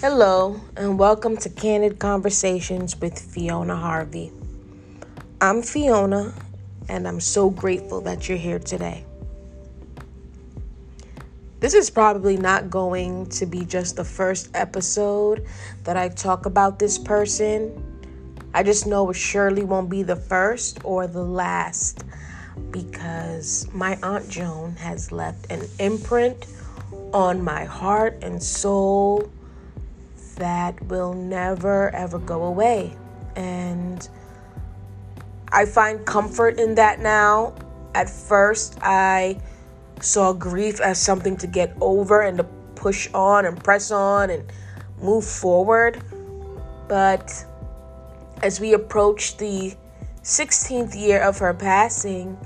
Hello, and welcome to Candid Conversations with Fiona Harvey. I'm Fiona, and I'm so grateful that you're here today. This is probably not going to be just the first episode that I talk about this person. I just know it surely won't be the first or the last because my Aunt Joan has left an imprint on my heart and soul that will never ever go away. And I find comfort in that now. At first, I saw grief as something to get over and to push on and press on and move forward. But as we approach the 16th year of her passing,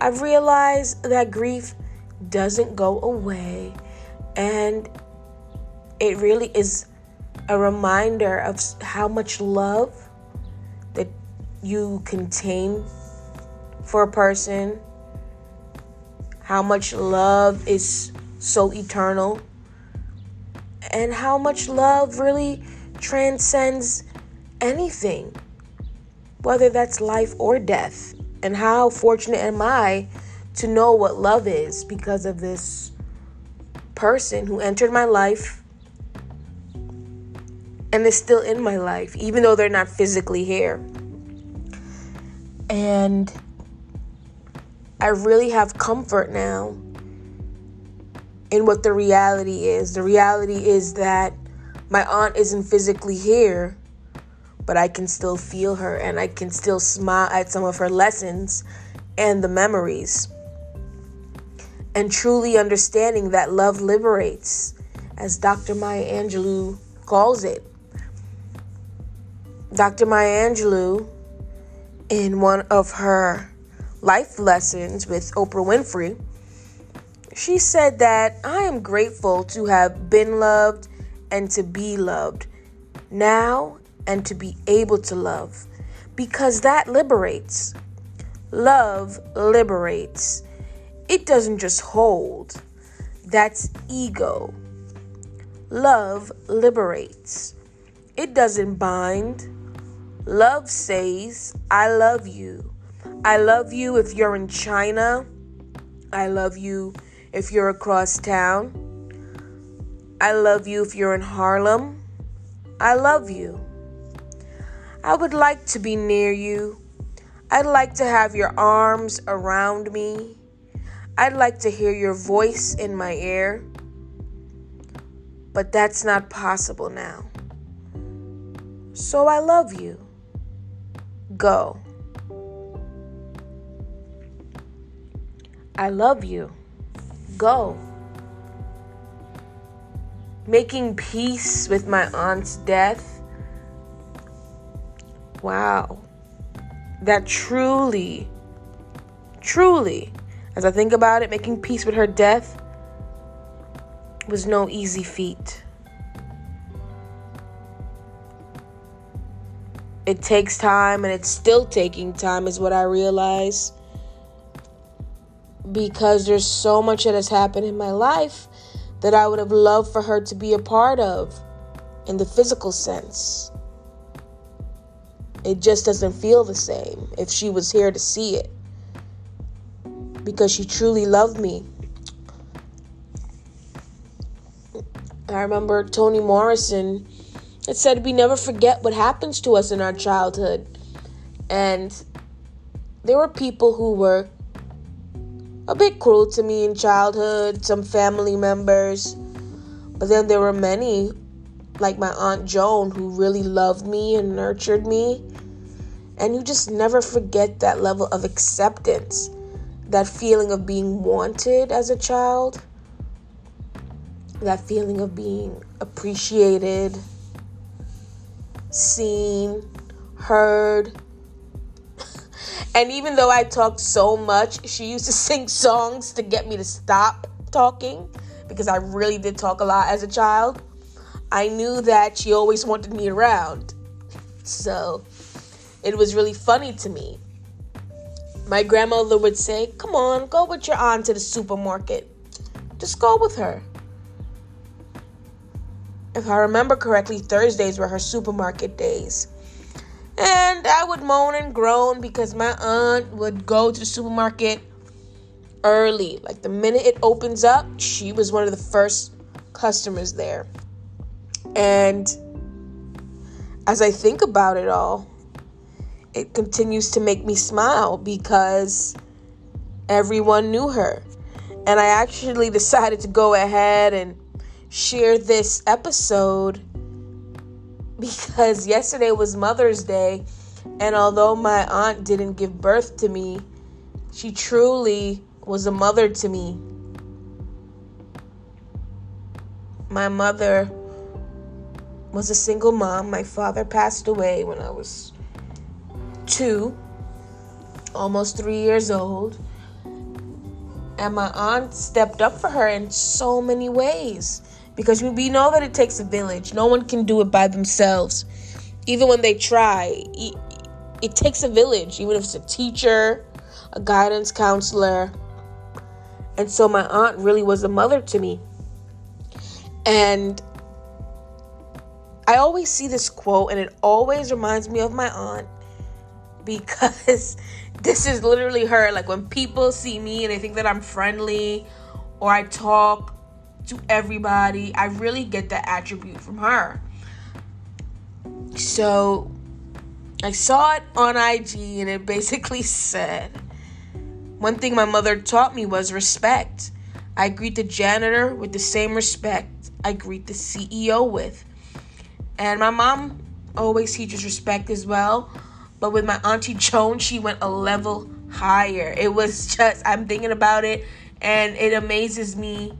I've realized that grief doesn't go away and it really is a reminder of how much love that you contain for a person, how much love is so eternal, and how much love really transcends anything, whether that's life or death. And how fortunate am I to know what love is because of this person who entered my life and is still in my life, even though they're not physically here. And I really have comfort now in what the reality is. The reality is that my aunt isn't physically here, but I can still feel her and I can still smile at some of her lessons and the memories. And truly understanding that love liberates, as Dr. Maya Angelou calls it. Dr. Maya Angelou, in one of her life lessons with Oprah Winfrey, she said that I am grateful to have been loved and to be loved now and to be able to love because that liberates. Love liberates. It doesn't just hold, that's ego. Love liberates. It doesn't bind, Love says, I love you. I love you if you're in China. I love you if you're across town. I love you if you're in Harlem. I love you. I would like to be near you. I'd like to have your arms around me. I'd like to hear your voice in my ear. But that's not possible now. So I love you. Go. I love you. Go. Making peace with my aunt's death. Wow. That truly, truly, as I think about it, making peace with her death was no easy feat. It takes time and it's still taking time is what I realize because there's so much that has happened in my life that I would have loved for her to be a part of in the physical sense. It just doesn't feel the same if she was here to see it because she truly loved me. I remember Toni Morrison it said we never forget what happens to us in our childhood. And there were people who were a bit cruel to me in childhood, some family members. But then there were many, like my Aunt Joan, who really loved me and nurtured me. And you just never forget that level of acceptance, that feeling of being wanted as a child, that feeling of being appreciated seen, heard. and even though I talked so much, she used to sing songs to get me to stop talking because I really did talk a lot as a child. I knew that she always wanted me around. So it was really funny to me. My grandmother would say, Come on, go with your aunt to the supermarket. Just go with her. If I remember correctly, Thursdays were her supermarket days. And I would moan and groan because my aunt would go to the supermarket early. Like the minute it opens up, she was one of the first customers there. And as I think about it all, it continues to make me smile because everyone knew her. And I actually decided to go ahead and share this episode because yesterday was Mother's Day. And although my aunt didn't give birth to me, she truly was a mother to me. My mother was a single mom. My father passed away when I was two, almost three years old. And my aunt stepped up for her in so many ways because we know that it takes a village. No one can do it by themselves. Even when they try, it takes a village, even if it's a teacher, a guidance counselor. And so my aunt really was a mother to me. And I always see this quote, and it always reminds me of my aunt because this is literally her. Like when people see me and they think that I'm friendly or I talk to everybody, I really get that attribute from her. So I saw it on IG and it basically said one thing my mother taught me was respect. I greet the janitor with the same respect I greet the CEO with. And my mom always teaches respect as well. But with my Auntie Joan, she went a level higher. It was just, I'm thinking about it, and it amazes me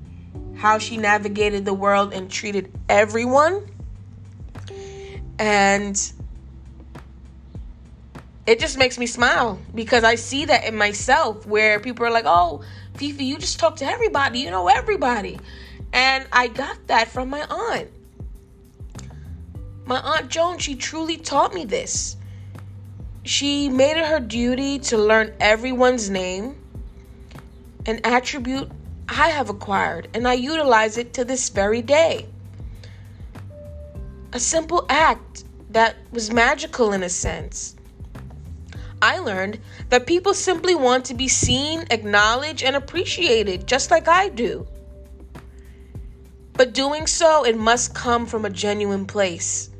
how she navigated the world and treated everyone. And it just makes me smile because I see that in myself where people are like, oh, Fifi, you just talk to everybody, you know everybody. And I got that from my aunt. My Aunt Joan, she truly taught me this. She made it her duty to learn everyone's name, an attribute I have acquired, and I utilize it to this very day. A simple act that was magical in a sense. I learned that people simply want to be seen, acknowledged, and appreciated, just like I do. But doing so, it must come from a genuine place.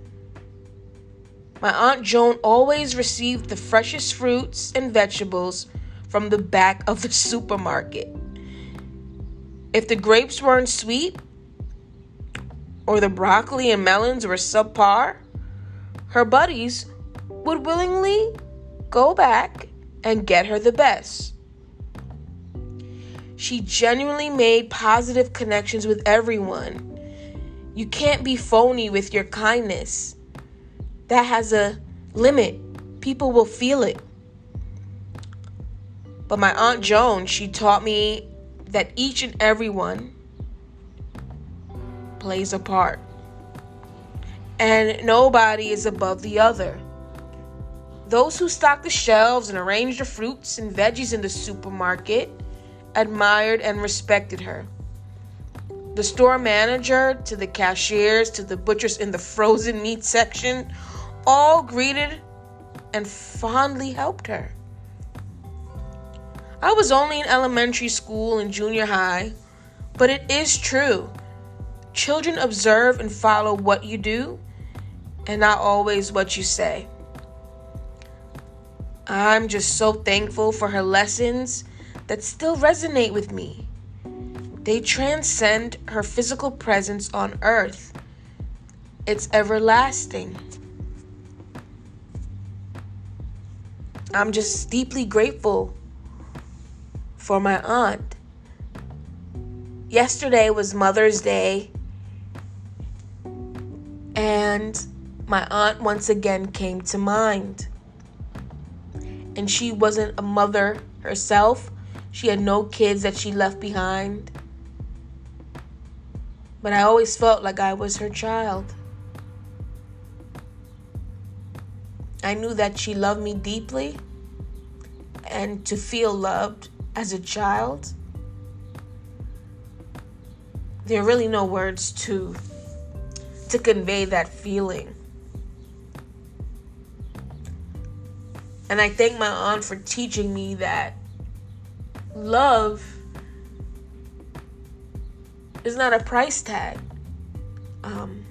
My Aunt Joan always received the freshest fruits and vegetables from the back of the supermarket. If the grapes weren't sweet or the broccoli and melons were subpar, her buddies would willingly go back and get her the best. She genuinely made positive connections with everyone. You can't be phony with your kindness that has a limit. People will feel it. But my Aunt Joan, she taught me that each and every one plays a part. And nobody is above the other. Those who stock the shelves and arrange the fruits and veggies in the supermarket admired and respected her. The store manager, to the cashiers, to the butchers in the frozen meat section, all greeted and fondly helped her. I was only in elementary school and junior high, but it is true. Children observe and follow what you do and not always what you say. I'm just so thankful for her lessons that still resonate with me. They transcend her physical presence on earth. It's everlasting. I'm just deeply grateful for my aunt. Yesterday was Mother's Day, and my aunt once again came to mind. And she wasn't a mother herself, she had no kids that she left behind. But I always felt like I was her child. I knew that she loved me deeply and to feel loved as a child. There are really no words to to convey that feeling. And I thank my aunt for teaching me that love is not a price tag. Um,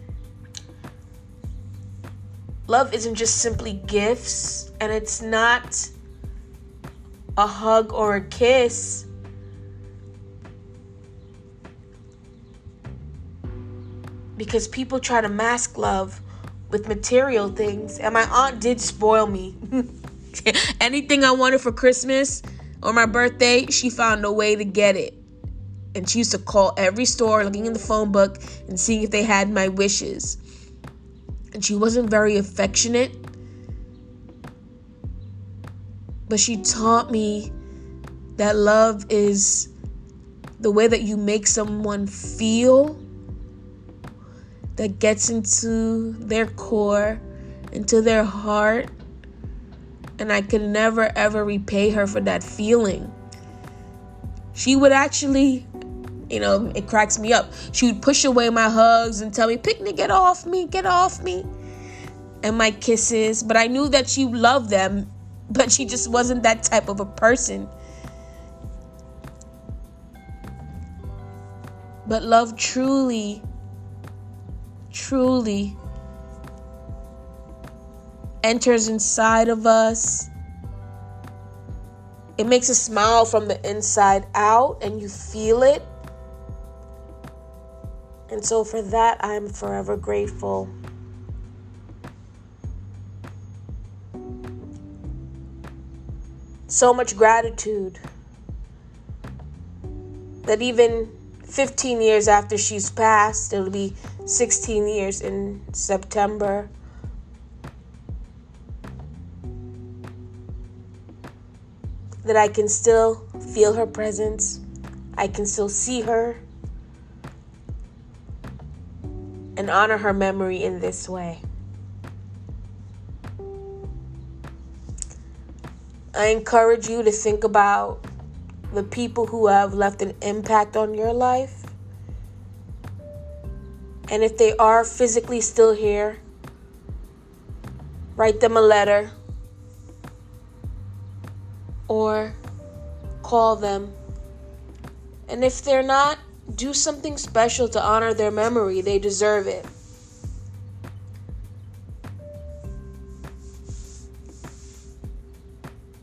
love isn't just simply gifts, and it's not a hug or a kiss. Because people try to mask love with material things, and my aunt did spoil me. Anything I wanted for Christmas or my birthday, she found a way to get it. And she used to call every store, looking in the phone book, and seeing if they had my wishes. And she wasn't very affectionate. But she taught me that love is the way that you make someone feel that gets into their core, into their heart, and I could never ever repay her for that feeling. She would actually, you know, it cracks me up. She would push away my hugs and tell me, Picnic, get off me, get off me. And my kisses. But I knew that she loved them, but she just wasn't that type of a person. But love truly, truly enters inside of us. It makes a smile from the inside out, and you feel it. And so, for that, I'm forever grateful. So much gratitude that even 15 years after she's passed, it'll be 16 years in September. that I can still feel her presence, I can still see her, and honor her memory in this way. I encourage you to think about the people who have left an impact on your life. And if they are physically still here, write them a letter or call them. And if they're not, do something special to honor their memory. They deserve it.